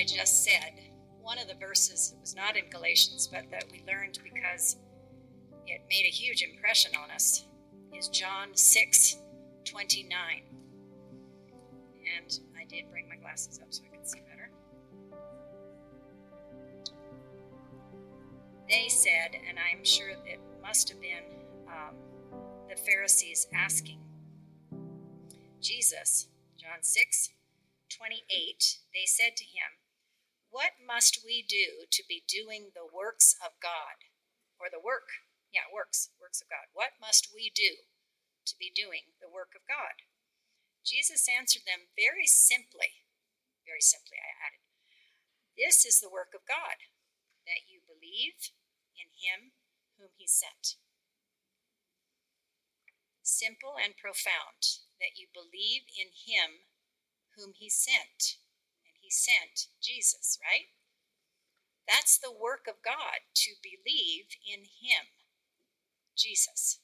I just said, one of the verses that was not in Galatians, but that we learned because it made a huge impression on us, is John 6 29. And I did bring my glasses up so I could see better. They said, and I'm sure it must have been um, the Pharisees asking Jesus, John 6 28, they said to him, What must we do to be doing the works of God? Or the work, yeah, works, works of God. What must we do to be doing the work of God? Jesus answered them very simply, very simply, I added, This is the work of God, that you believe in him whom he sent. Simple and profound, that you believe in him whom he sent. Sent Jesus, right? That's the work of God, to believe in him, Jesus.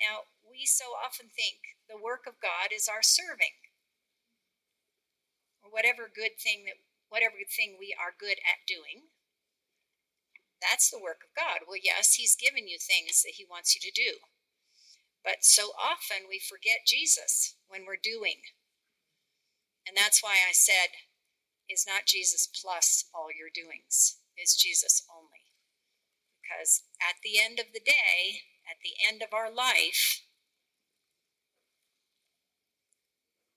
Now, we so often think the work of God is our serving, or whatever good thing that whatever thing we are good at doing. That's the work of God. Well, yes, He's given you things that He wants you to do. But so often we forget Jesus when we're doing. And that's why I said, is not Jesus plus all your doings, is Jesus only. Because at the end of the day, at the end of our life,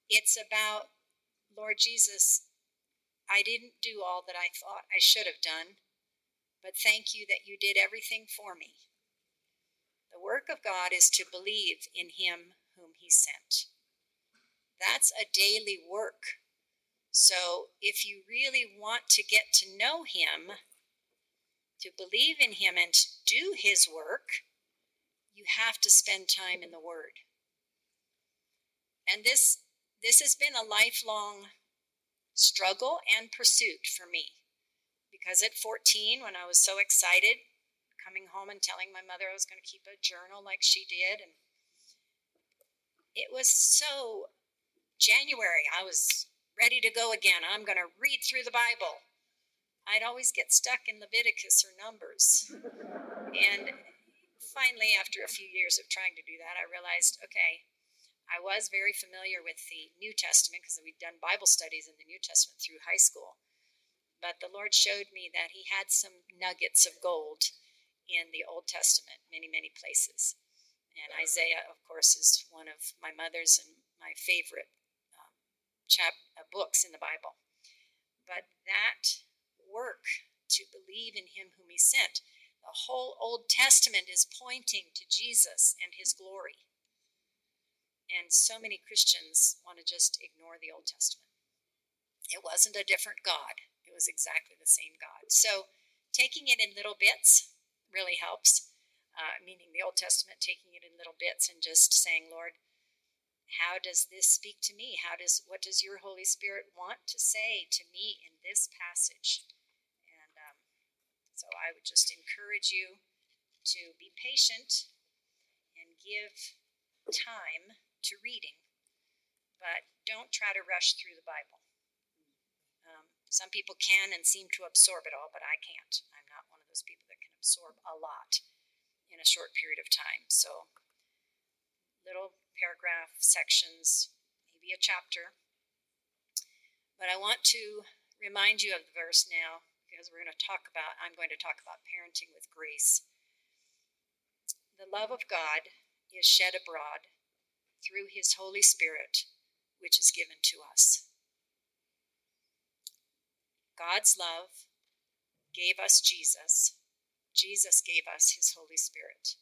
it's about, Lord Jesus, I didn't do all that I thought I should have done, but thank you that you did everything for me. The work of God is to believe in him whom he sent. That's a daily work. So if you really want to get to know him, to believe in him and to do his work, you have to spend time in the word. And this this has been a lifelong struggle and pursuit for me. Because at 14, when I was so excited coming home and telling my mother I was going to keep a journal like she did. And it was so January. I was ready to go again. I'm going to read through the Bible. I'd always get stuck in Leviticus or Numbers. and finally, after a few years of trying to do that, I realized okay, I was very familiar with the New Testament because we'd done Bible studies in the New Testament through high school. But the Lord showed me that He had some nuggets of gold in the Old Testament, many, many places. And Isaiah, of course, is one of my mother's and my favorite chap- uh, books in the Bible. But that work to believe in him whom he sent, the whole Old Testament is pointing to Jesus and his glory. And so many Christians want to just ignore the Old Testament. It wasn't a different God, it was exactly the same God. So, taking it in little bits, really helps. Uh, meaning the Old Testament, taking it in little bits and just saying, Lord, how does this speak to me? How does what does your Holy Spirit want to say to me in this passage? And um, so I would just encourage you to be patient and give time to reading, but don't try to rush through the Bible. Um, some people can and seem to absorb it all, but I can't. I'm not one of those people that can absorb a lot in a short period of time. So, little paragraph sections, maybe a chapter. But I want to remind you of the verse now because we're going to talk about, I'm going to talk about parenting with grace. The love of God is shed abroad through his Holy Spirit, which is given to us. God's love gave us Jesus Jesus gave us his Holy Spirit.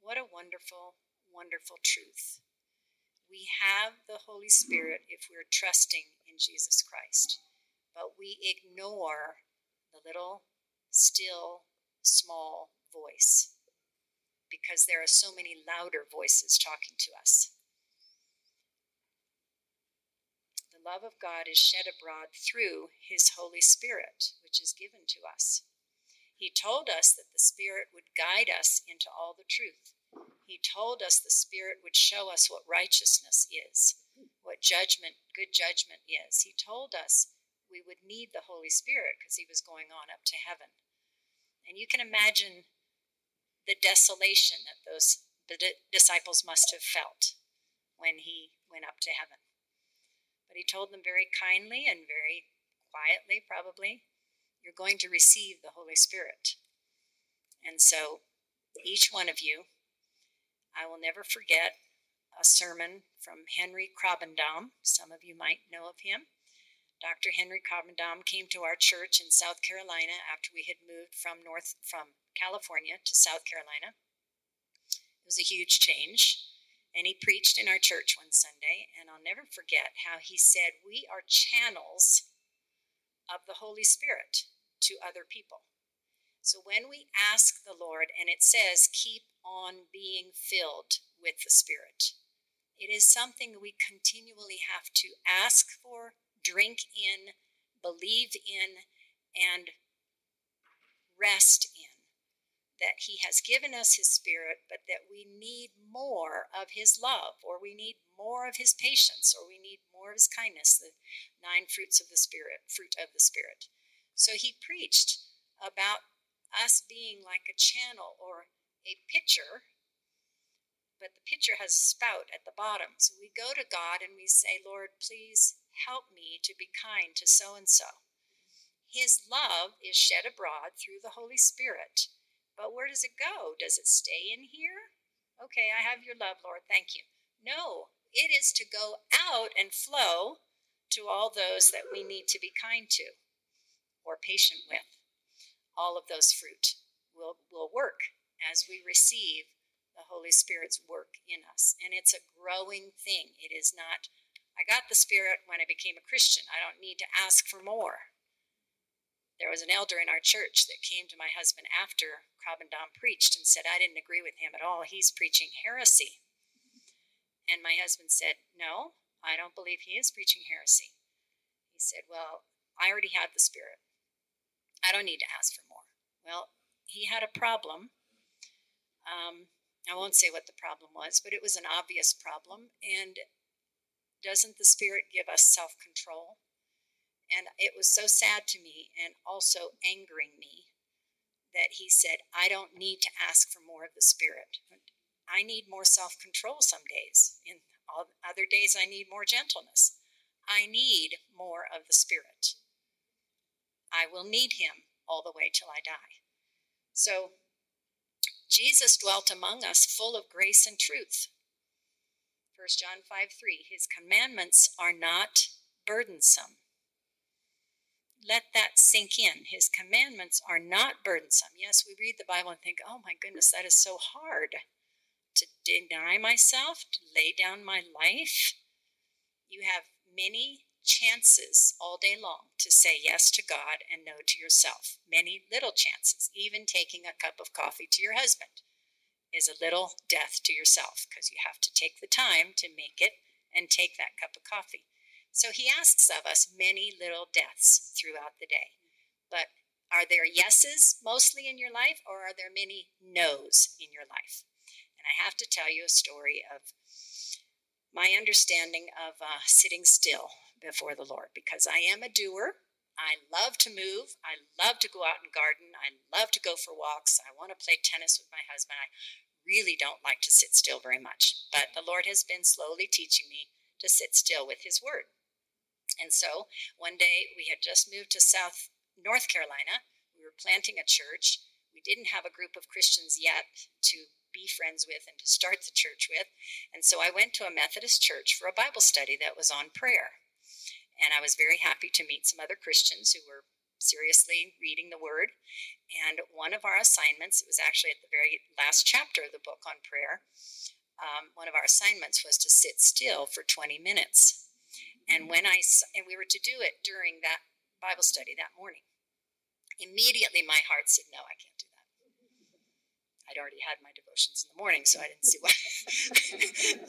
What a wonderful, wonderful truth. We have the Holy Spirit if we're trusting in Jesus Christ, but we ignore the little, still, small voice because there are so many louder voices talking to us. The love of God is shed abroad through His Holy Spirit, which is given to us. He told us that the Spirit would guide us into all the truth. He told us the Spirit would show us what righteousness is, what judgment, good judgment is. He told us we would need the Holy Spirit because he was going on up to heaven. And you can imagine the desolation that those disciples must have felt when he went up to heaven. But he told them very kindly and very quietly, probably, you're going to receive the Holy Spirit. And so, each one of you, I will never forget a sermon from Henry Krabbendam. Some of you might know of him. Dr. Henry Krabbendam came to our church in South Carolina after we had moved from North from California to South Carolina. It was a huge change. And he preached in our church one Sunday, and I'll never forget how he said, We are channels of the Holy Spirit to other people. So when we ask the Lord, and it says, keep on being filled with the Spirit, it is something we continually have to ask for, drink in, believe in, and rest in that He has given us His Spirit, but that we need more of His love, or we need more of His patience, or we need more of His kindness, the nine fruits of the Spirit, fruit of the Spirit. So He preached about us being like a channel or a pitcher, but the pitcher has a spout at the bottom. So we go to God and we say, Lord, please help me to be kind to so and so. His love is shed abroad through the Holy Spirit but where does it go? Does it stay in here? Okay, I have your love, Lord. Thank you. No, it is to go out and flow to all those that we need to be kind to or patient with. All of those fruit will, will work as we receive the Holy Spirit's work in us. And it's a growing thing. It is not, I got the Spirit when I became a Christian. I don't need to ask for more. There was an elder in our church that came to my husband after Krabbendam preached and said, I didn't agree with him at all. He's preaching heresy. And my husband said, No, I don't believe he is preaching heresy. He said, Well, I already have the Spirit. I don't need to ask for more. Well, he had a problem. Um, I won't say what the problem was, but it was an obvious problem. And doesn't the Spirit give us self control? And it was so sad to me and also angering me that he said, I don't need to ask for more of the Spirit. I need more self control some days. In other days, I need more gentleness. I need more of the Spirit. I will need him all the way till I die. So, Jesus dwelt among us full of grace and truth. 1 John 5 3 His commandments are not burdensome let that sink in. His commandments are not burdensome. Yes, we read the Bible and think, oh my goodness, that is so hard to deny myself, to lay down my life. You have many chances all day long to say yes to God and no to yourself. Many little chances. Even taking a cup of coffee to your husband is a little death to yourself because you have to take the time to make it and take that cup of coffee. So he asks of us many little deaths throughout the day. But are there yeses mostly in your life, or are there many no's in your life? And I have to tell you a story of my understanding of uh, sitting still before the Lord because I am a doer. I love to move. I love to go out and garden. I love to go for walks. I want to play tennis with my husband. I really don't like to sit still very much, but the Lord has been slowly teaching me to sit still with His Word. And so one day we had just moved to South North Carolina. We were planting a church. We didn't have a group of Christians yet to be friends with and to start the church with. And so I went to a Methodist church for a Bible study that was on prayer. And I was very happy to meet some other Christians who were seriously reading the Word. And one of our assignments, it was actually at the very last chapter of the book on prayer, um, one of our assignments was to sit still for 20 minutes and when I and we were to do it during that Bible study that morning, immediately my heart said, "No, I can't do that." I'd already had my devotions in the morning, so I didn't see why.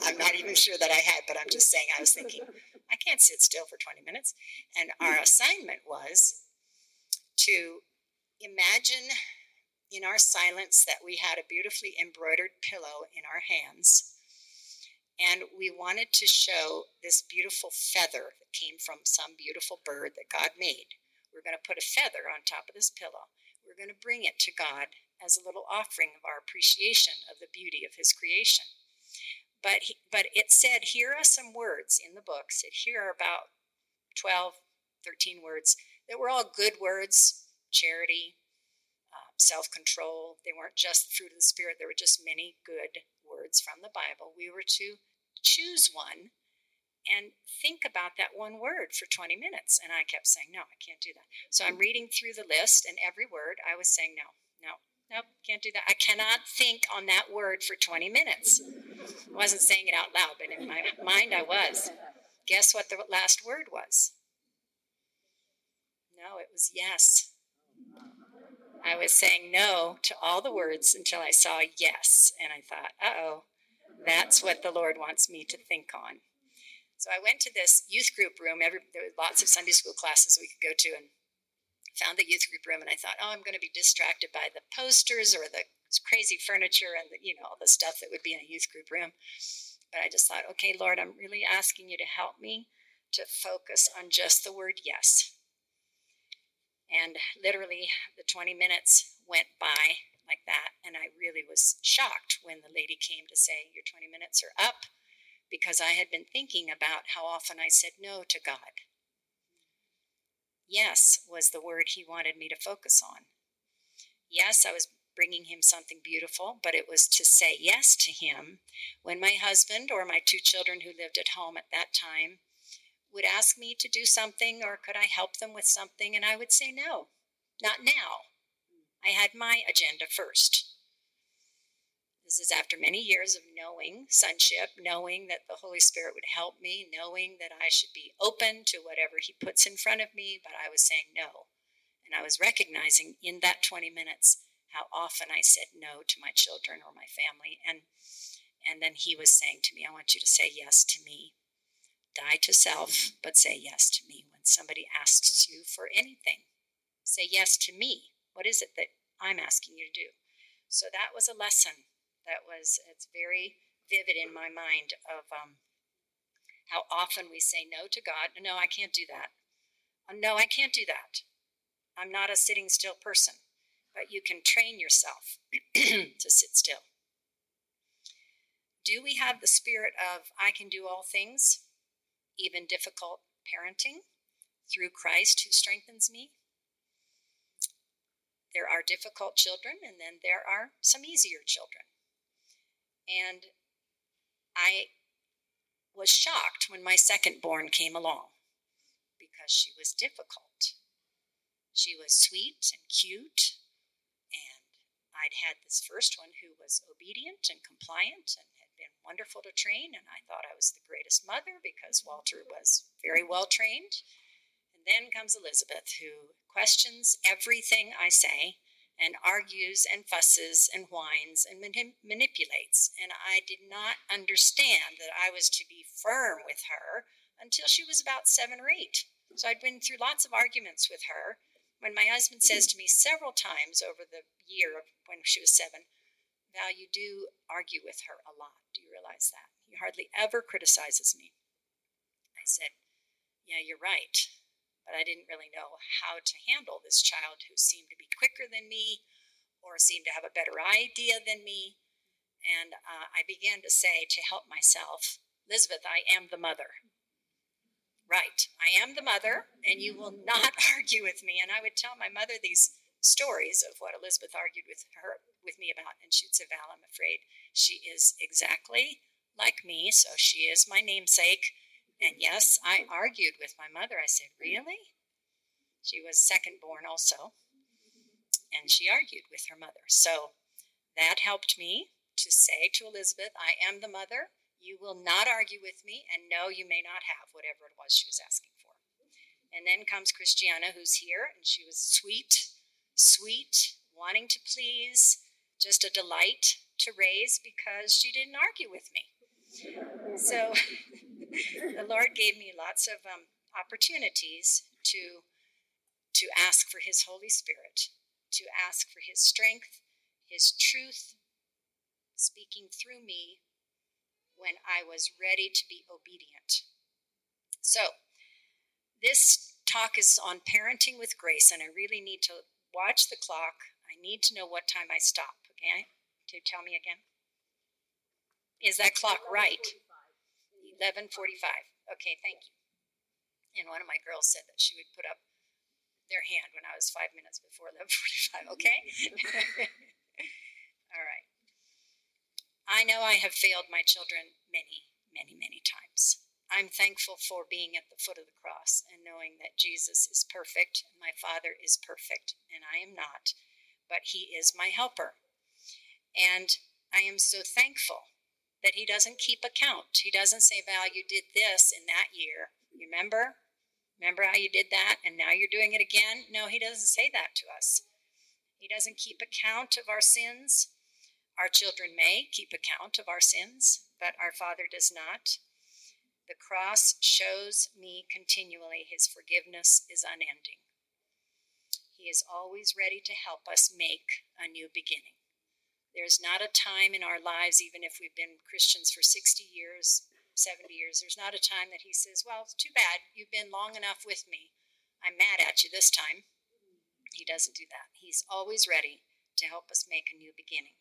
I'm not even sure that I had, but I'm just saying I was thinking, I can't sit still for 20 minutes. And our assignment was to imagine in our silence that we had a beautifully embroidered pillow in our hands And we wanted to show this beautiful feather that came from some beautiful bird that God made. We're going to put a feather on top of this pillow. We're going to bring it to God as a little offering of our appreciation of the beauty of His creation. But, he, but it said, here are some words in the book. Said, here are about 12, 13 words that were all good words charity, um, self control. They weren't just the fruit of the Spirit, there were just many good words from the Bible. We were to choose one and think about that one word for 20 minutes. And I kept saying, no, I can't do that. So I'm reading through the list, and every word I was saying, no, nope, can't do that. I cannot think on that word for 20 minutes. I wasn't saying it out loud, but in my mind I was. Guess what the last word was? No, it was yes. I was saying no to all the words until I saw yes. And I thought, uh oh, that's what the Lord wants me to think on. So I went to this youth group room. Every, there were lots of Sunday school classes we could go to, and found the youth group room. And I thought, oh, I'm going to be distracted by the posters or the crazy furniture and the, you know all the stuff that would be in a youth group room. But I just thought, okay, Lord, I'm really asking you to help me to focus on just the word yes. And literally, the 20 minutes went by like that. And I really was shocked when the lady came to say, Your 20 minutes are up, because I had been thinking about how often I said no to God. Yes was the word he wanted me to focus on. Yes, I was bringing him something beautiful, but it was to say yes to him when my husband or my two children who lived at home at that time would ask me to do something or could I help them with something, and I would say no, not now. I had my agenda first. This is after many years of knowing sonship, knowing that the Holy Spirit would help me, knowing that I should be open to whatever He puts in front of me, but I was saying no. And I was recognizing in that 20 minutes how often I said no to my children or my family. And, and then He was saying to me, I want you to say yes to me. Die to self, but say yes to me when somebody asks you for anything. Say yes to me. What is it that I'm asking you to do? So that was a lesson that was, it's very vivid in my mind of um, how often we say no to God. No, I can't do that. Uh, no, I can't do that. I'm not a sitting still person. But you can train yourself to sit still. Do we have the spirit of I can do all things? even difficult parenting through Christ who strengthens me. There are difficult children, and then there are some easier children. And I was shocked when my second born came along because she was difficult. She was sweet and cute, and I'd had this first one who was obedient and compliant and had been wonderful to train, and I thought I was the greatest mother because Walter was very well trained. And then comes Elizabeth, who questions everything I say and argues and fusses and whines and manip- manipulates. And I did not understand that I was to be firm with her until she was about seven or eight. So I'd been through lots of arguments with her. When my husband says to me several times over the year of when she was seven, Val, you do argue with her a lot. Do you realize that? He hardly ever criticizes me. I said, Yeah, you're right. But I didn't really know how to handle this child who seemed to be quicker than me or seemed to have a better idea than me. And uh, I began to say to help myself, Elizabeth, I am the mother. Right, I am the mother, and you will not argue with me. And I would tell my mother these stories of what Elizabeth argued with her with me about, and she'd say, Val, I'm afraid she is exactly like me, so she is my namesake. And yes, I argued with my mother. I said, Really? She was second born also, and she argued with her mother. So that helped me to say to Elizabeth, I am the mother. You will not argue with me, and no, you may not have whatever it was she was asking for. And then comes Christiana, who's here, and she was sweet sweet, wanting to please, just a delight to raise because she didn't argue with me. So the Lord gave me lots of um, opportunities to to ask for His Holy Spirit, to ask for His strength, His truth, speaking through me when I was ready to be obedient. So, this talk is on parenting with grace, and I really need to watch the clock. I need to know what time I stop. Okay? To tell me again. Is that clock right? 11:45. Okay, thank you. And one of my girls said that she would put up their hand when I was five minutes before 11:45. Okay. All right. I know I have failed my children many, many, many times. I'm thankful for being at the foot of the cross and knowing that Jesus is perfect, my Father is perfect, and I am not, but He is my helper. And I am so thankful that He doesn't keep account. He doesn't say, Val, you did this in that year. You remember? Remember how you did that and now you're doing it again? No, He doesn't say that to us. He doesn't keep account of our sins. Our children may keep account of our sins, but our Father does not. The cross shows me continually his forgiveness is unending. He is always ready to help us make a new beginning. There's not a time in our lives, even if we've been Christians for 60 years, 70 years, there's not a time that he says, Well, it's too bad. You've been long enough with me. I'm mad at you this time. He doesn't do that. He's always ready to help us make a new beginning.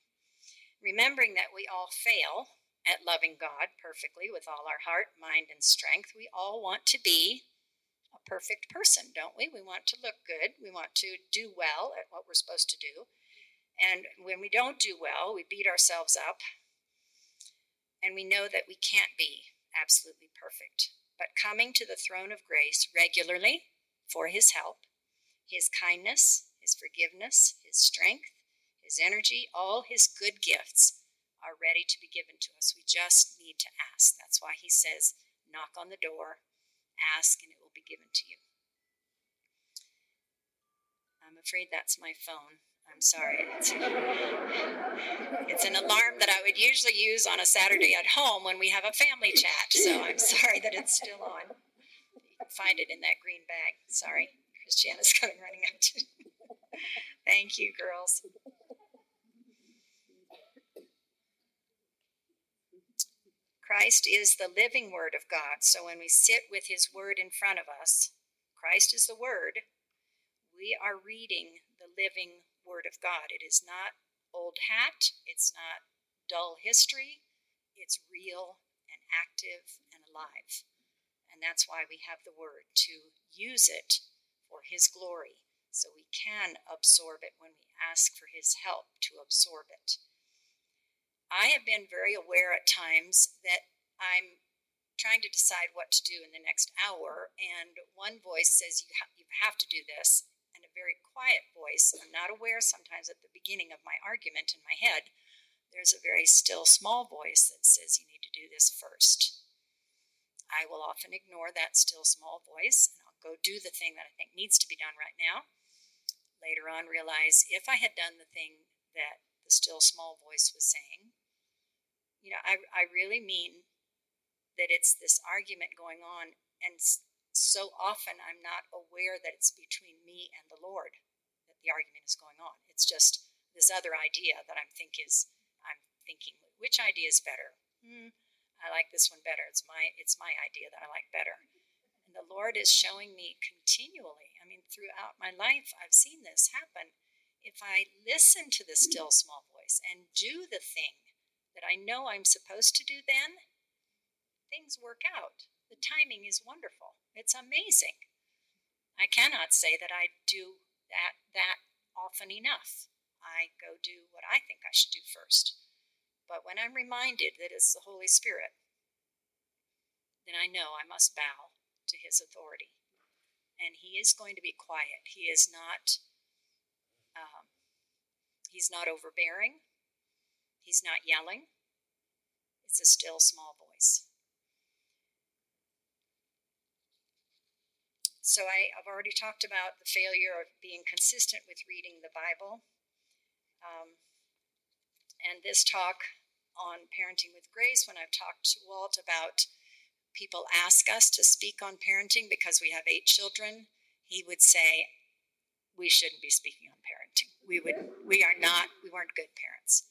Remembering that we all fail, at loving God perfectly with all our heart, mind, and strength. We all want to be a perfect person, don't we? We want to look good. We want to do well at what we're supposed to do. And when we don't do well, we beat ourselves up. And we know that we can't be absolutely perfect. But coming to the throne of grace regularly for his help, his kindness, his forgiveness, his strength, his energy, all his good gifts are ready to be given to us. We just need to ask. That's why he says, knock on the door, ask, and it will be given to you. I'm afraid that's my phone. I'm sorry. It's, it's, an alarm that I would usually use on a Saturday at home when we have a family chat. So I'm sorry that it's still on. You can find it in that green bag. Sorry. Christiana's coming running up to. Thank you, girls. Christ is the living Word of God. So when we sit with His Word in front of us, Christ is the Word, we are reading the living Word of God. It is not old hat, it's not dull history, it's real and active and alive. And that's why we have the Word to use it for His glory, so we can absorb it when we ask for His help to absorb it. I have been very aware at times that I'm trying to decide what to do in the next hour, and one voice says, You, ha- you have to do this. Quiet voice, I'm not aware sometimes at the beginning of my argument in my head, there's a very still small voice that says, You need to do this first. I will often ignore that still small voice and I'll go do the thing that I think needs to be done right now. Later on, realize if I had done the thing that the still small voice was saying, you know, I, I really mean that it's this argument going on, and so often I'm not aware that it's between me and the Lord the argument is going on. It's just this other idea that I'm think is I'm thinking which idea is better. Hmm, I like this one better. It's my it's my idea that I like better. And the Lord is showing me continually. I mean, throughout my life, I've seen this happen. If I listen to the still small voice and do the thing that I know I'm supposed to do then, things work out. The timing is wonderful. It's amazing. I cannot say that I do that that often enough. I go do what I think I should do first. But when I'm reminded that it's the Holy Spirit, then I know I must bow to his authority. And he is going to be quiet. He is not um, he's not overbearing. He's not yelling, it's a still small voice. So I, have already talked about the failure of being consistent with reading the Bible. Um, and this talk on parenting with grace, when I've talked to Walt about people ask us to speak on parenting because we have eight children, he would say, We shouldn't be speaking we would we are not we weren't good parents.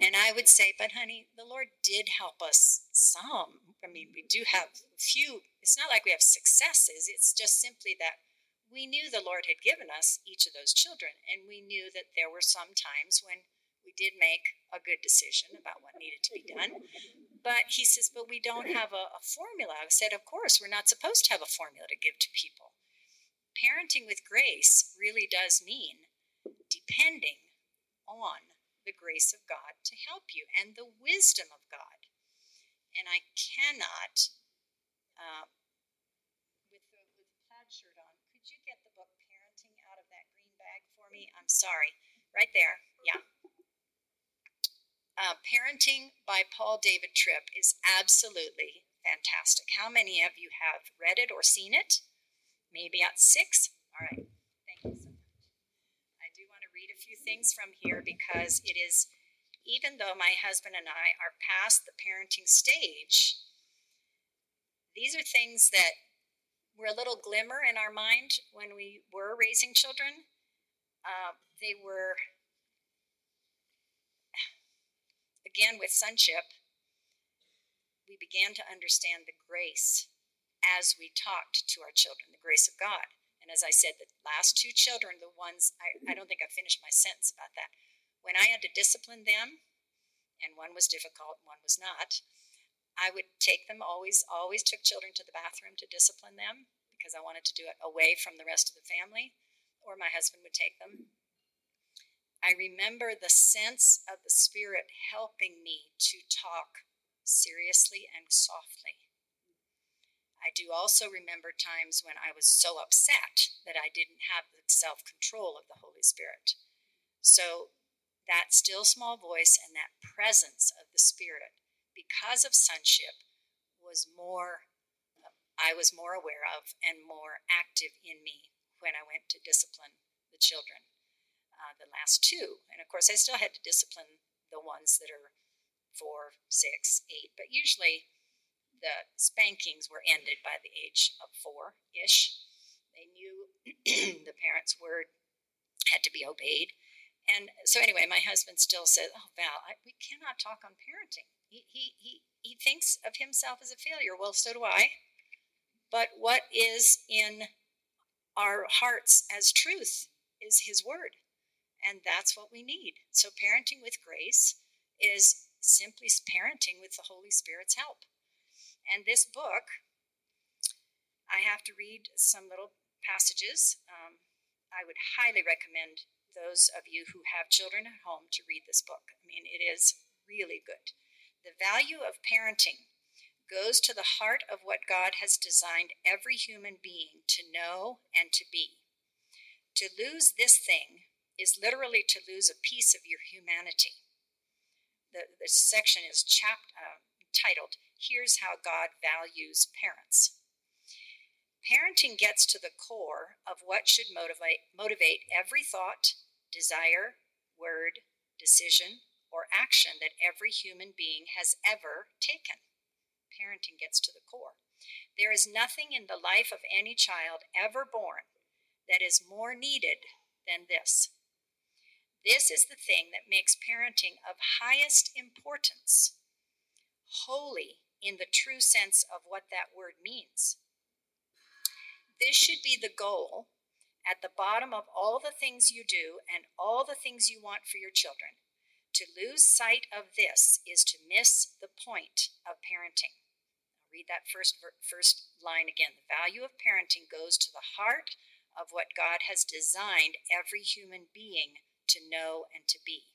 And i would say but honey the lord did help us some. I mean we do have few it's not like we have successes it's just simply that we knew the lord had given us each of those children and we knew that there were some times when we did make a good decision about what needed to be done. But he says but we don't have a, a formula. I said of course we're not supposed to have a formula to give to people. Parenting with grace really does mean depending on the grace of God to help you and the wisdom of God. And I cannot, uh, with the with the plaid shirt on, could you get the book Parenting out of that green bag for me? I'm sorry. Right there. Yeah. Uh, Parenting by Paul David Tripp is absolutely fantastic. How many of you have read it or seen it? Maybe at six? All right read a few things from here because it is, even though my husband and I are past the parenting stage, these are things that were a little glimmer in our mind when we were raising children. Uh, they were, again, with sonship, we began to understand the grace as we talked to our children, the grace of God. And as I said, the last two children, the ones, I, I don't think I finished my sentence about that. When I had to discipline them, and one was difficult, one was not, I would take them always, always took children to the bathroom to discipline them because I wanted to do it away from the rest of the family, or my husband would take them. I remember the sense of the Spirit helping me to talk seriously and softly. Do also remember times when I was so upset that I didn't have the self control of the Holy Spirit. So, that still small voice and that presence of the Spirit, because of sonship, was more, I was more aware of and more active in me when I went to discipline the children. Uh, the last two. And of course, I still had to discipline the ones that are four, six, eight, but usually the spankings were ended by the age of four ish. They knew the parents' word had to be obeyed. And so, anyway, my husband still says, Oh, Val, I, we cannot talk on parenting. He, he, he, he thinks of himself as a failure. Well, so do I. But what is in our hearts as truth is His Word. And that's what we need. So, parenting with grace is simply parenting with the Holy Spirit's help. And this book, I have to read some little passages. Um, I would highly recommend those of you who have children at home to read this book. I mean, it is really good. The value of parenting goes to the heart of what God has designed every human being to know and to be. To lose this thing is literally to lose a piece of your humanity. The, the section is chap, uh, titled Here's How God Values Parents. Parenting gets to the core of what should motivate, motivate every thought, desire, word, decision, or action that every human being has ever taken. Parenting gets to the core. There is nothing in the life of any child ever born that is more needed than this. This is the thing that makes parenting of highest importance, holy in the true sense of what that word means. This should be the goal at the bottom of all the things you do and all the things you want for your children. To lose sight of this is to miss the point of parenting. I'll read that first, first line again. The value of parenting goes to the heart of what God has designed every human being to know and to be.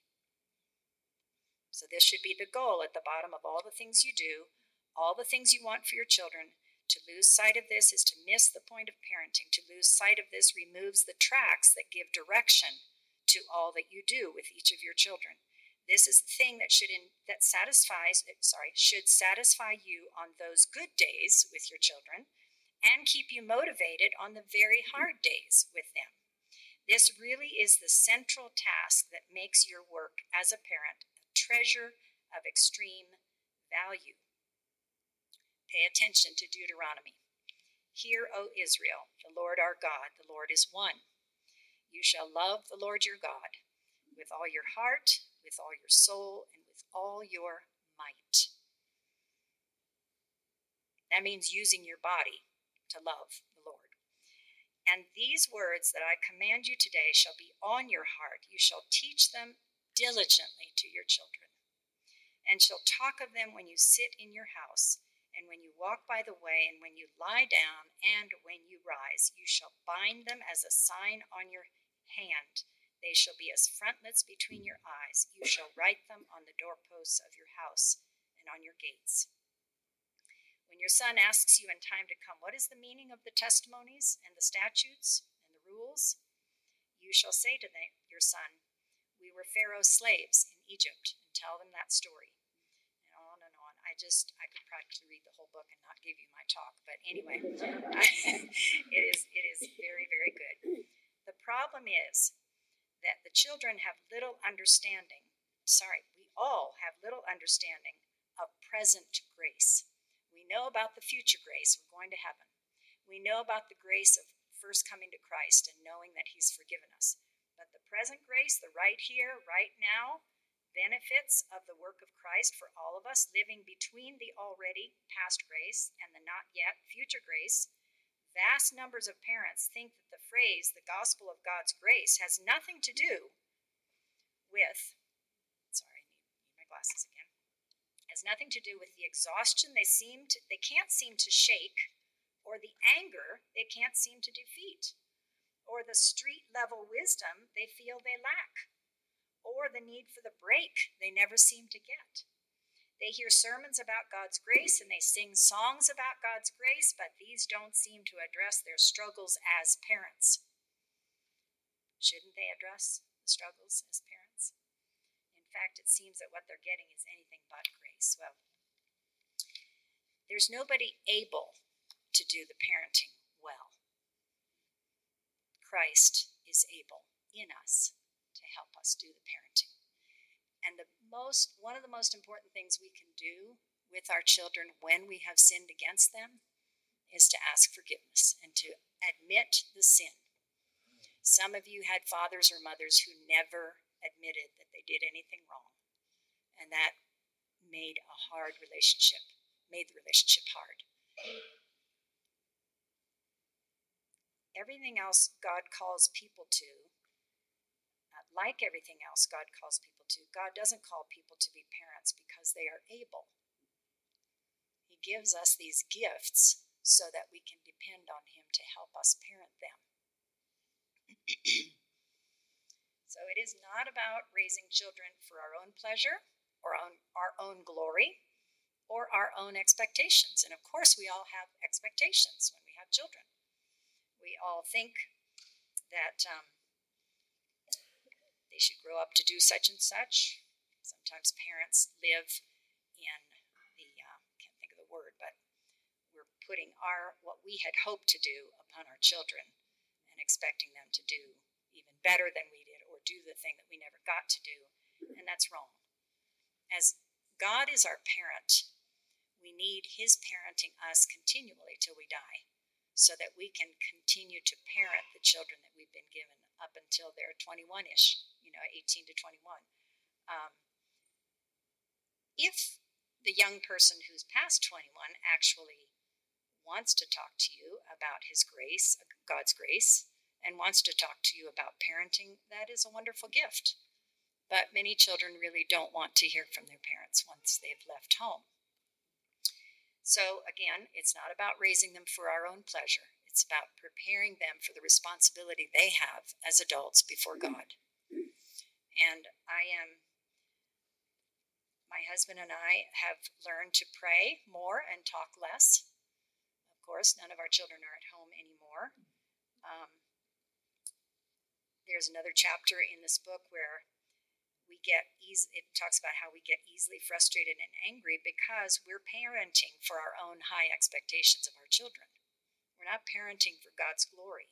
So, this should be the goal at the bottom of all the things you do all the things you want for your children. To lose sight of this is to miss the point of parenting. To lose sight of this removes the tracks that give direction to all that you do with each of your children. This is the thing that should in, that satisfies eh, sorry should satisfy you on those good days with your children and keep you motivated on the very hard days with them. This really is the central task that makes your work as a parent a treasure of extreme value. Pay attention to Deuteronomy. Hear, O Israel, the Lord our God, the Lord is one. You shall love the Lord your God with all your heart, with all your soul, and with all your might. That means using your body to love the Lord. And these words that I command you today shall be on your heart. You shall teach them diligently to your children, and shall talk of them when you sit in your house, and when you walk by the way, and when you lie down, and when you rise. You shall bind them as a sign on your hand. They shall be as frontlets between your eyes. You shall write them on the doorposts of your house and on your gates. When your son asks you in time to come, What is the meaning of the testimonies and the statutes and the rules? You shall say to them, your son, We were Pharaoh's slaves in Egypt, and tell them that story. And on and on. I just, I could practically read the whole book and not give you my talk, but anyway, it is, it is very, very good. The problem is that the children have little understanding. Sorry, we all have little understanding of present grace. We know about the future grace, we're going to heaven. We know about the grace of first coming to Christ and knowing that He's forgiven us. But the present grace, the right here, right now, benefits of the work of Christ for all of us, living between the already past grace and the not yet future grace. Vast numbers of parents think that the phrase, the gospel of God's grace, has nothing to do with, sorry, I need, my glasses again has nothing to do with the exhaustion they seem to, they can't seem to shake or the anger they can't seem to defeat or the street level wisdom they feel they lack or the need for the break they never seem to get they hear sermons about God's grace and they sing songs about God's grace, but these don't seem to address their struggles as parents. Shouldn't they address the struggles as parents? In fact, it seems that what they're getting is anything but grace. Well, there's nobody able to do the parenting well. Christ is able in us to help us do the parenting. And the most one of the most important things we can do with our children when we have sinned against them is to ask forgiveness and to admit the sin. Some of you had fathers or mothers who never admitted that they did anything wrong. And that made a hard relationship, made the relationship hard. Everything else God calls people to, like everything else God calls people to, God doesn't call people to be parents because they are able. He gives us these gifts so that we can depend on Him to help us parent them. so it is not about raising children for our own pleasure or on our own glory or our own expectations. And of course, we all have expectations when we have children. We all think that um, they should grow up to do such and such. Sometimes parents live in the, uh, can't think of the word, but we're putting our, what we had hoped to do upon our children and expecting them to do even better than we did or do the thing that we never got to do. And that's wrong. As God is our parent, we need His parenting us continually till we die so that we can continue to parent the children that we've been given up until they're 21 ish, know, 18 to 21. Um, if the young person who's past 21 actually wants to talk to you about His grace, God's grace, and wants to talk to you about parenting, that is a wonderful gift. But many children really don't want to hear from their parents once they've left home. So, again, it's not about raising them for our own pleasure. It's about preparing them for the responsibility they have as adults before God. And I am, my husband and I have learned to pray more and talk less. Of course, none of our children are at home anymore. Um, there's another chapter in this book where we get easy it talks about how we get easily frustrated and angry because we're parenting for our own high expectations of our children we're not parenting for god's glory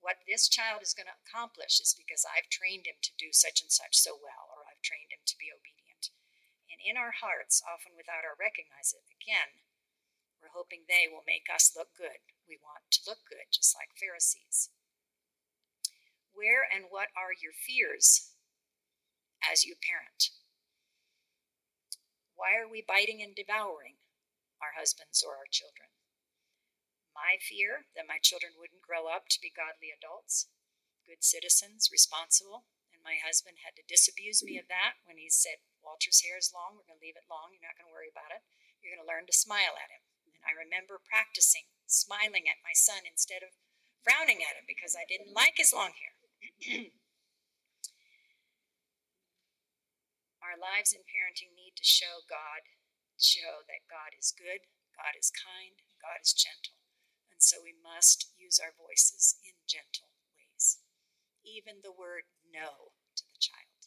what this child is going to accomplish is because i've trained him to do such and such so well or i've trained him to be obedient and in our hearts often without our recognize it again we're hoping they will make us look good we want to look good just like pharisees where and what are your fears as you parent. Why are we biting and devouring our husbands or our children? My fear that my children wouldn't grow up to be godly adults, good citizens, responsible, and my husband had to disabuse me of that when he said, Walter's hair is long, we're going to leave it long, you're not going to worry about it. You're going to learn to smile at him. And I remember practicing smiling at my son instead of frowning at him because I didn't like his long hair. Our lives in parenting need to show God, show that God is good, God is kind, God is gentle. And so we must use our voices in gentle ways. Even the word no to the child.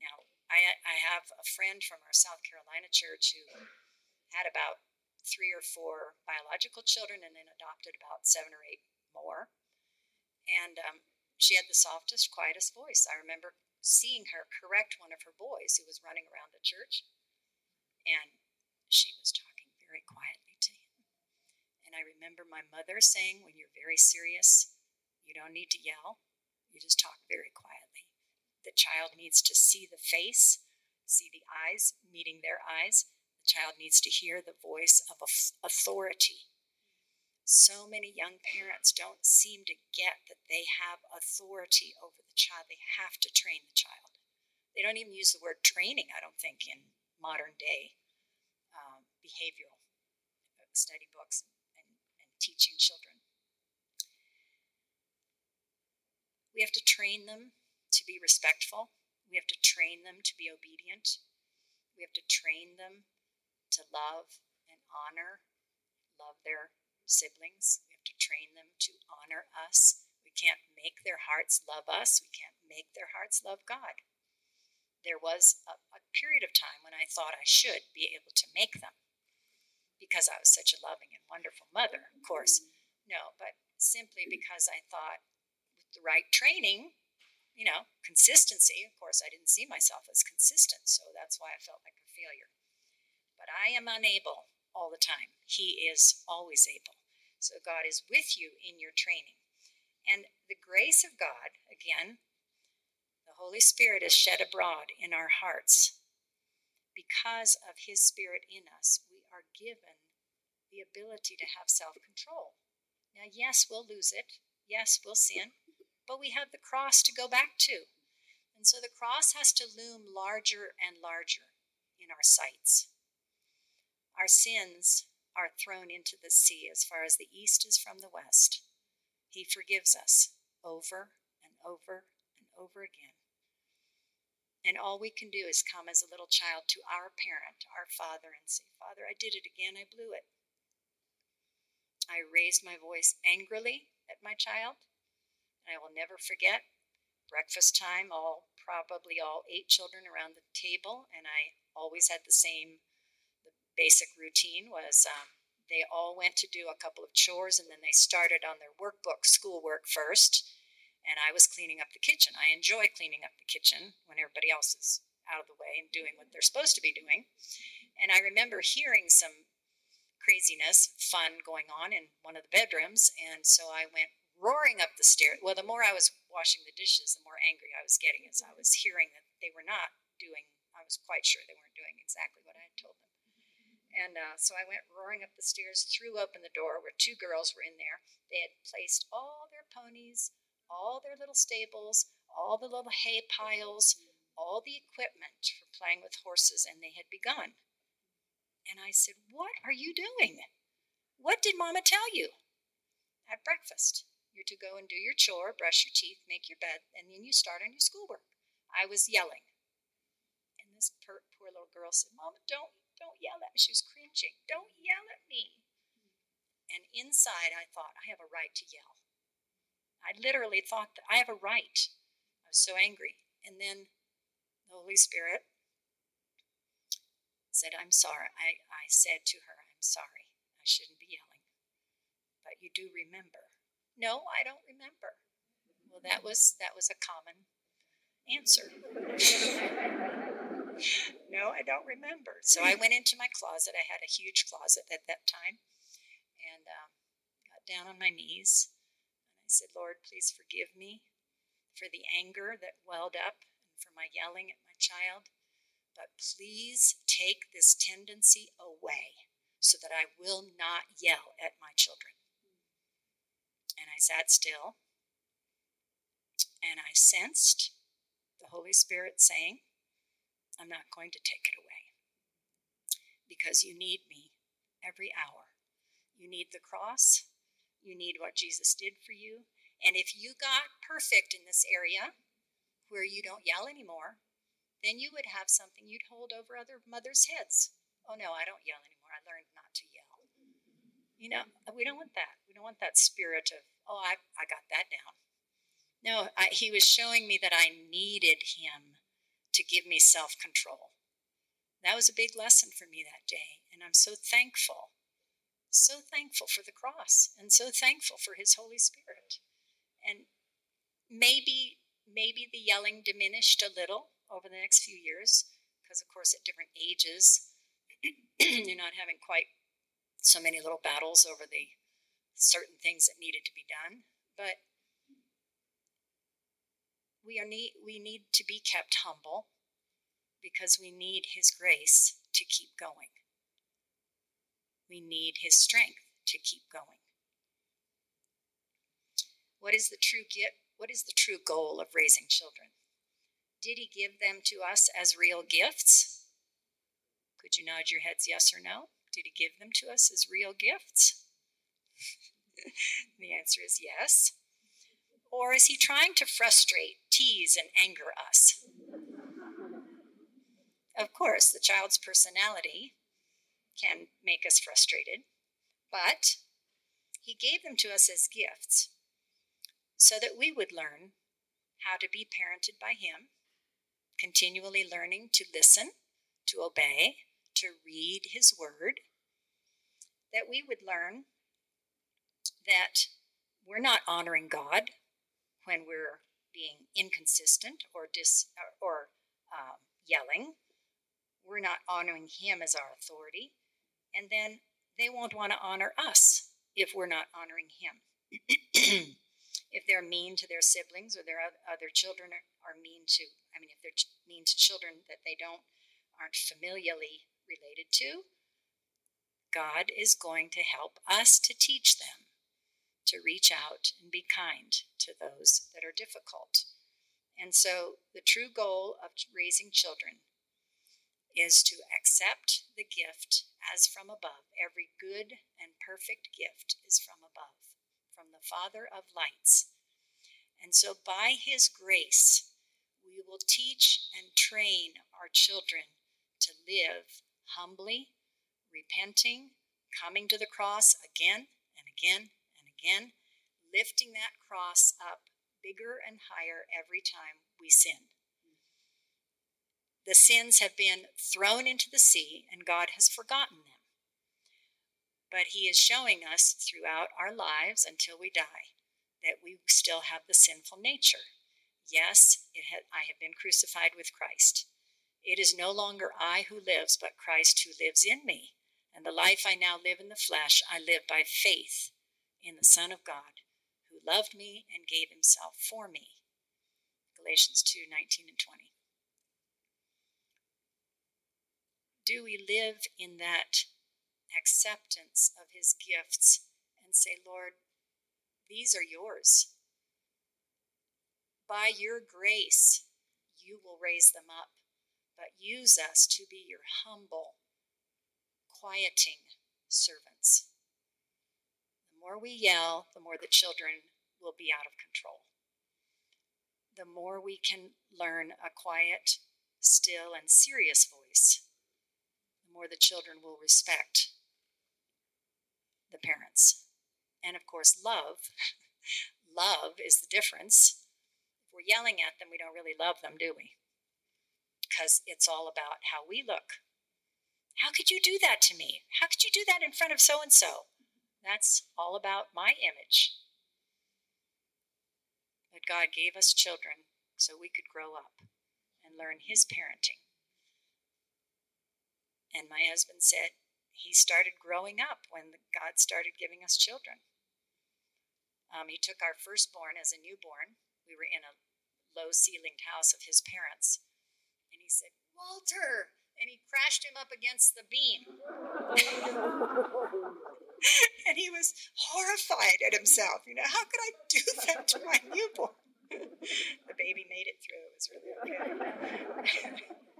Now, I, I have a friend from our South Carolina church who had about three or four biological children and then adopted about seven or eight more. And um, she had the softest, quietest voice. I remember seeing her correct one of her boys who was running around the church, and she was talking very quietly. And I remember my mother saying, When you're very serious, you don't need to yell, you just talk very quietly. The child needs to see the face, see the eyes meeting their eyes. The child needs to hear the voice of authority so many young parents don't seem to get that they have authority over the child. They have to train the child. They don't even use the word training, I don't think, in modern day um, behavioral study books teaching children. We have to train them to be respectful. We have to train them to be obedient. We have to train them to love and honor, love their siblings. We have to train them to honor us. We can't make their hearts love us. We can't make their hearts love God. There was a, a period of time when I thought I should be able to make them because I was such a loving and wonderful mother, of course. No, but simply because I thought with the right training, you know, consistency, of course, I didn't see myself as consistent, so that's why I felt like a failure. But I am unable all the time. He is always able. So God is with you in your training. And the grace of God, again, the Holy Spirit is shed abroad in our hearts. Because of His Spirit in us, given the ability to have self control. Now, yes, we'll lose it. Yes, we'll sin. But we have the cross to go back to. And so the cross has to loom larger and larger in our sights. Our sins are thrown into the sea as far as the east is from the west. He forgives us over and over and over again. And all we can do is come as a little child to our parent, our father, and say, Father, I did it again. I blew it. I raised my voice angrily at my child. And I will never forget breakfast time, all probably all eight children around the table, and I always had the same basic routine was um, they all went to do a couple of chores and then they started on their workbook schoolwork first and i was cleaning up the kitchen. I enjoy cleaning up the kitchen when everybody else is out of the way and doing what they're supposed to be doing. And i remember hearing some craziness fun going on in one of the bedrooms and so i went roaring up the stairs well the more i was washing the dishes the more angry i was getting as i was hearing that they were not doing i was quite sure they weren't doing exactly what i had told them. And uh, so I went roaring up the stairs, threw open the door where two girls were in there. They had placed all their ponies, all their little stables, all the little hay piles, all the equipment for playing with horses, and they had begun. And I said, What are you doing? What did Mama tell you? At breakfast. You're to go and do your chore, brush your teeth, make your bed, and then you start on your schoolwork. I was yelling. And this poor, poor little girl said, Mama, don't don't yell at me. She was cringing. Don't yell at me. And inside, I thought, I have a right to yell. I literally thought that I have a right. I was so angry. And then the Holy Spirit said, I'm sorry. I, I said to her, I'm sorry. I shouldn't be yelling. But you do remember. No, I don't remember. Well, that was that was a common answer. no, I don't remember. So I went into my closet. I had a huge closet at that time and um, got down on my knees. I said, Lord, please forgive me for the anger that welled up and for my yelling at my child, but please take this tendency away so that I will not yell at my children. And I sat still and I sensed the Holy Spirit saying, I'm not going to take it away because you need me every hour. You need the cross, you need what Jesus did for you. And if you got perfect in this area where you don't yell anymore, then you would have something you'd hold over other mothers' heads. Oh no, I don't yell anymore. I learned not to yell. You know, we don't want that. We don't want that spirit of, oh, I, I got that down. No, I, he was showing me that I needed him to give me self control. That was a big lesson for me that day. And I'm so thankful, so thankful for the cross and so thankful for his Holy Spirit. And maybe, maybe the yelling diminished a little over the next few years because, of course, at different ages, you're not having quite so many little battles over the certain things that needed to be done. But we are need we need to be kept humble because we need his grace to keep going. We need his strength to keep going. What is the true get what is the true goal of raising children? Did he give them to us as real gifts? Could you nod your heads yes or no? Did he give them to us as real gifts? the answer is yes. Or is he trying to frustrate, tease, and anger us? Of course, the child's personality can make us frustrated, but he gave them to us as gifts so that we would learn how to be parented by him, continually learning to listen, to obey, to read his word, that we would learn that we're not honoring God when we're being inconsistent or dis or um, yelling. We're not honoring Him as our authority, and then they won't want to honor us if we're not honoring Him. if they're mean to their siblings or their other children are, mean to, I mean, if they're mean to children that they don't aren't familially related to, God is going to help us to teach them to reach out and be kind to those that are difficult. And so, the true goal of raising children is to accept the gift as from above. Every good and perfect gift is from above, from the Father of lights. And so, by His grace, we will teach and train our children to live humbly, repenting, coming to the cross again and again and again, lifting that cross up bigger and higher every time we sin. The sins have been thrown into the sea, and God has forgotten them. But He is showing us throughout our lives until we die that we still have the sinful nature. Yes, I have been crucified with Christ. It is no longer I who lives, but Christ who lives in me. And the life I now live in the flesh, I live by faith in the Son of God, who loved me and gave himself for me. Galatians 2 19 and 20. Do we live in that acceptance of his gifts and say, Lord, these are yours? By your grace, you will raise them up, but use us to be your humble, quieting servants The more we yell, the more the children will be out of control. The more we can learn a quiet, still, and serious voice, more the children will respect the parents. And of course, love. love is the difference. If we're yelling at them, we don't really love them, do we? Because it's all about how we look. How could you do that to me? How could you do that in front of so and so? That's all about my image. But God gave us children so we could grow up and learn His parenting. And my husband said he started growing up when God started giving us children. Um, he took our firstborn as a newborn. We were in a low ceilinged house of his parents. And he said, Walter! And he crashed him up against the beam. and he was horrified at himself. You know, how could I do that to my newborn? the baby made it through. It was really okay.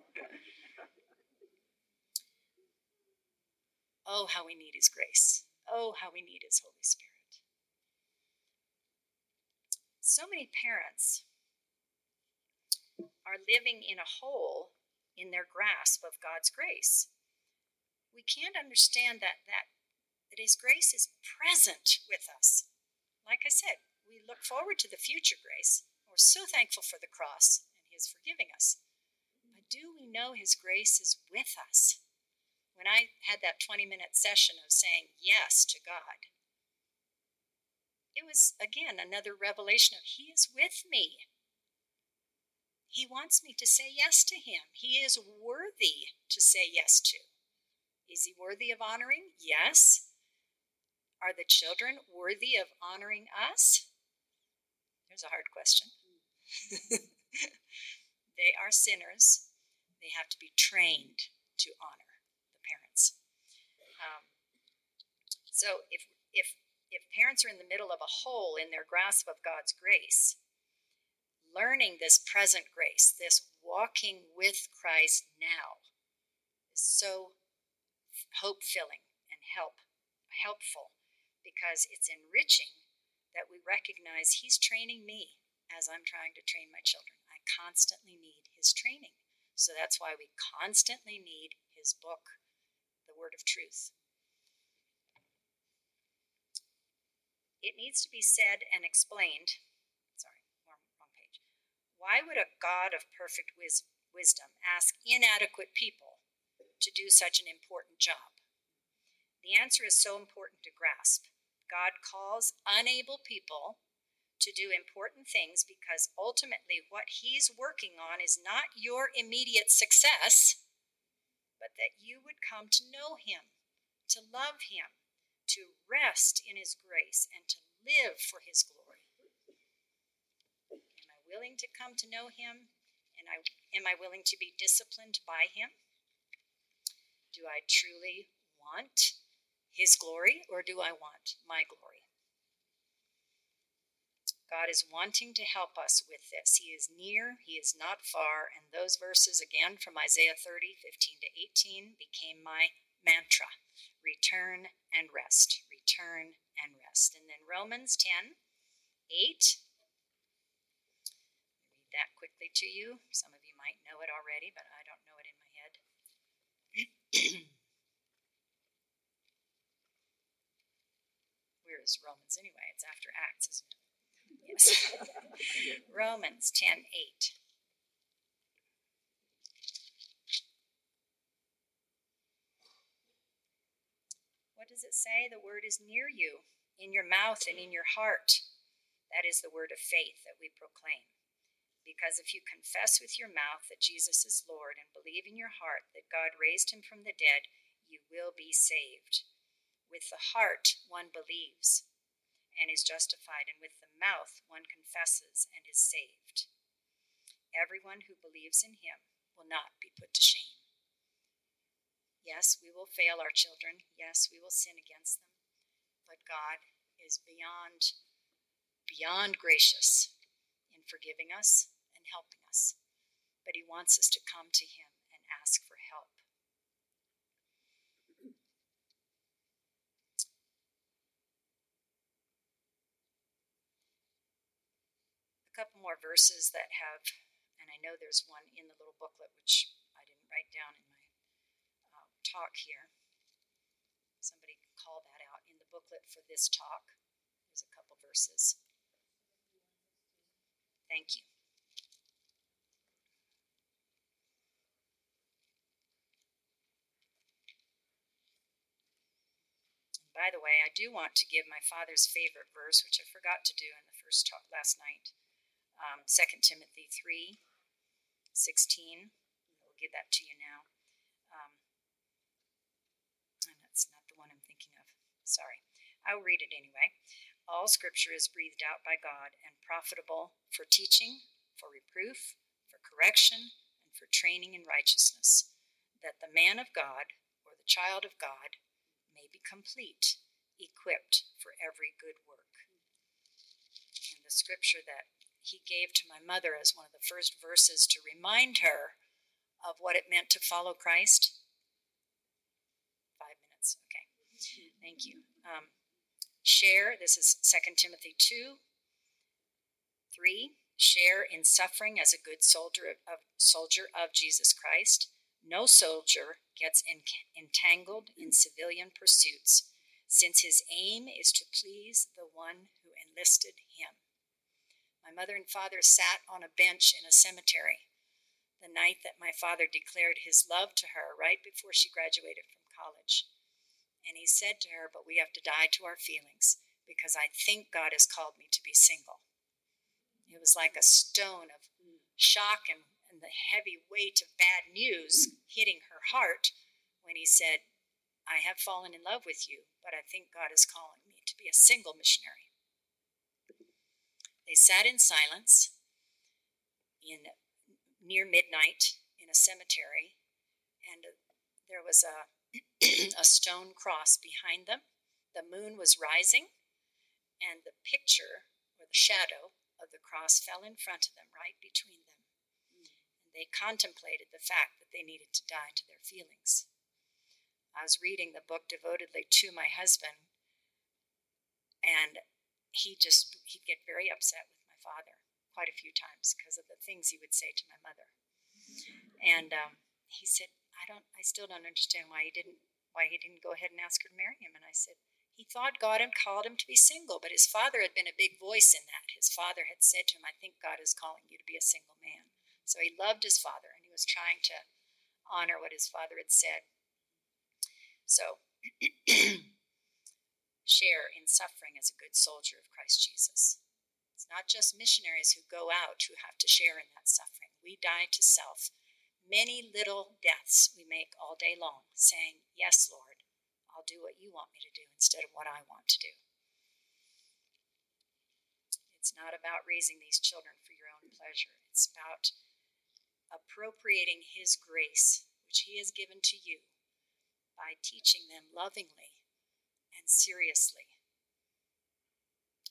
oh, how we need His grace. Oh, how we need His Holy Spirit. So many parents are living in a hole in their grasp of God's grace. We can't understand that that that his grace is present with us. Like I said, we look forward to the future grace. We're so thankful for the cross and his forgiving us. But do we know his grace is with us? When I had that 20 minute session of saying yes to God, it was again another revelation of He is with me. He wants me to say yes to Him. He is worthy to say yes to. Is He worthy of honoring? Yes. Are the children worthy of honoring us? There's a hard question. they are sinners. They have to be trained to honor parents. Um, so if if if parents are in the middle of a hole in their grasp of God's grace, learning this present grace, this walking with Christ now, is so hope filling and help helpful because it's enriching that we recognize He's training me as I'm trying to train my children. I constantly need His training. So that's why we constantly need His book, Word of Truth. It needs to be said and explained. Sorry, wrong, wrong page. Why would a God of perfect wis- wisdom ask inadequate people to do such an important job? The answer is so important to grasp. God calls unable people to do important things because ultimately what He's working on is not your immediate success, but that you would come to know Him, to love Him, to rest in His grace, and to live for His glory. Am I willing to come to know Him? And I, am I willing to be disciplined by Him? Do I truly want his glory or do I want my glory? God is wanting to help us with this. He is near, He is not far. And those verses, again from Isaiah 30, 15 to 18, became my mantra return and rest, return and rest. And then Romans 10, 8. Read that quickly to you. Some of you might know it already, but I don't know it in my head. Where is Romans anyway? It's after Acts, isn't it? Yes. Romans 10 8. What does it say? The word is near you, in your mouth and in your heart. That is the word of faith that we proclaim. Because if you confess with your mouth that Jesus is Lord and believe in your heart that God raised him from the dead, you will be saved. With the heart one believes and is justified, and with the mouth one confesses and is saved. Everyone who believes in him will not be put to shame. Yes, we will fail our children. Yes, we will sin against them. But God is beyond beyond gracious in forgiving us and helping us. But he wants us to come to him and ask for help. Couple more verses that have, and I know there's one in the little booklet which I didn't write down in my um, talk here. Somebody can call that out in the booklet for this talk. There's a couple verses. Thank you. by the way, I do want to give my father's favorite verse, which I forgot to do in the first talk last night um, 2 Timothy 3 16. We'll give that to you now. Um, and that's not the one I'm thinking of. Sorry. I'll read it anyway. All scripture is breathed out by God and profitable for teaching, for reproof, for correction, and for training in righteousness, that the man of God, or the child of God, may be complete, equipped for every good work. And the scripture that he gave to my mother as one of the first verses to remind her of what it meant to follow Christ. Five minutes, okay. Thank you. Um, share, this is 2 Timothy 2 3. Share in suffering as a good soldier of, of soldier of Jesus Christ. No soldier gets entangled in civilian pursuits, since his aim is to please the one who enlisted him. Mother and father sat on a bench in a cemetery the night that my father declared his love to her right before she graduated from college. And he said to her, But we have to die to our feelings because I think God has called me to be single. It was like a stone of shock and, and the heavy weight of bad news hitting her heart when he said, I have fallen in love with you, but I think God is calling me to be a single missionary. They sat in silence in near midnight in a cemetery, and there was a a stone cross behind them. The moon was rising, and the picture or the shadow of the cross fell in front of them, right between them. And they contemplated the fact that they needed to die to their feelings. I was reading the book devotedly to my husband, and he just he'd get very upset with my father quite a few times because of the things he would say to my mother. And um, he said, I don't, I still don't understand why he didn't, why he didn't go ahead and ask her to marry him. And I said, he thought God had called him to be single, but his father had been a big voice in that. His father had said to him, I think God is calling you to be a single man. So he loved his father and he was trying to honor what his father had said. So, share in suffering as a good soldier of Christ Jesus. It's not just missionaries who go out who have to share in that suffering. We die to self many little deaths we make all day long, saying, Yes, Lord, I'll do what you want me to do instead of what I want to do. It's not about raising these children for your own pleasure, it's about appropriating His grace, which He has given to you, by teaching them lovingly and seriously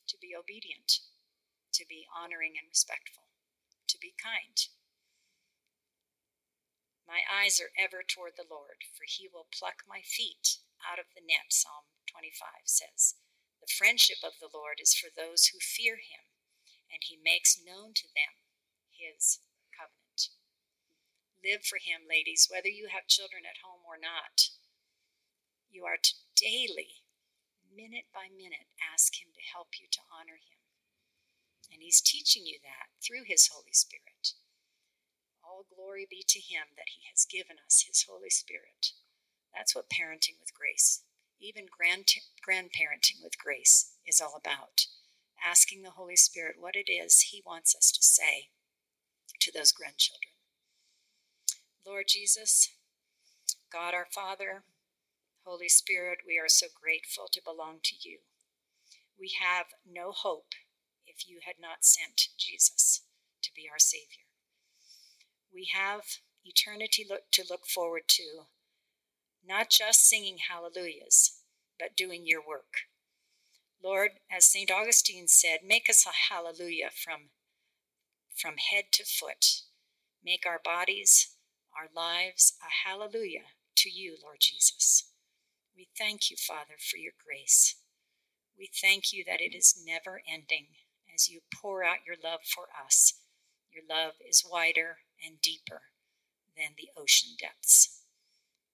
to be obedient, to be honoring and respectful, to be kind my eyes are ever toward the Lord, for he will pluck my feet out of the net, Psalm 25 says. The friendship of the Lord is for those who fear him, and he makes known to them his covenant. Live for him, ladies, whether you have children at home or not. You are to daily, minute by minute, ask him to help you to honor him. And he's teaching you that through his Holy Spirit. All glory be to Him that He has given us His Holy Spirit. That's what parenting with grace, even grand, grandparenting with grace, is all about. Asking the Holy Spirit what it is He wants us to say to those grandchildren. Lord Jesus, God our Father, Holy Spirit, we are so grateful to belong to you. We have no hope if you had not sent Jesus to be our Savior we have eternity look, to look forward to, not just singing hallelujahs, but doing your work. Lord, as St. Augustine said, make us a hallelujah from, from head to foot. Make our bodies, our lives, a hallelujah to you, Lord Jesus. We thank you, Father, for your grace. We thank you that it is never ending as you pour out your love for us. Your love is wider and deeper than the ocean depths.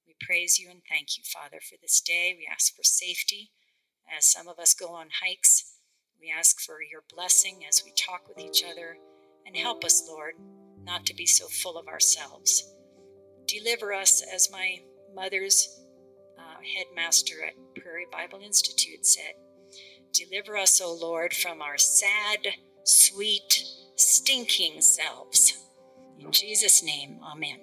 We praise you and thank you, Father, for this day. We ask for safety as some of us go on hikes. We ask for your blessing as we talk with each other. And help us, Lord, not to be so full of ourselves. Deliver us, as my mother's headmaster at Prairie Bible Institute said. Deliver us, O Lord, from our sad, sweet, stinking selves. In Jesus' name, amen.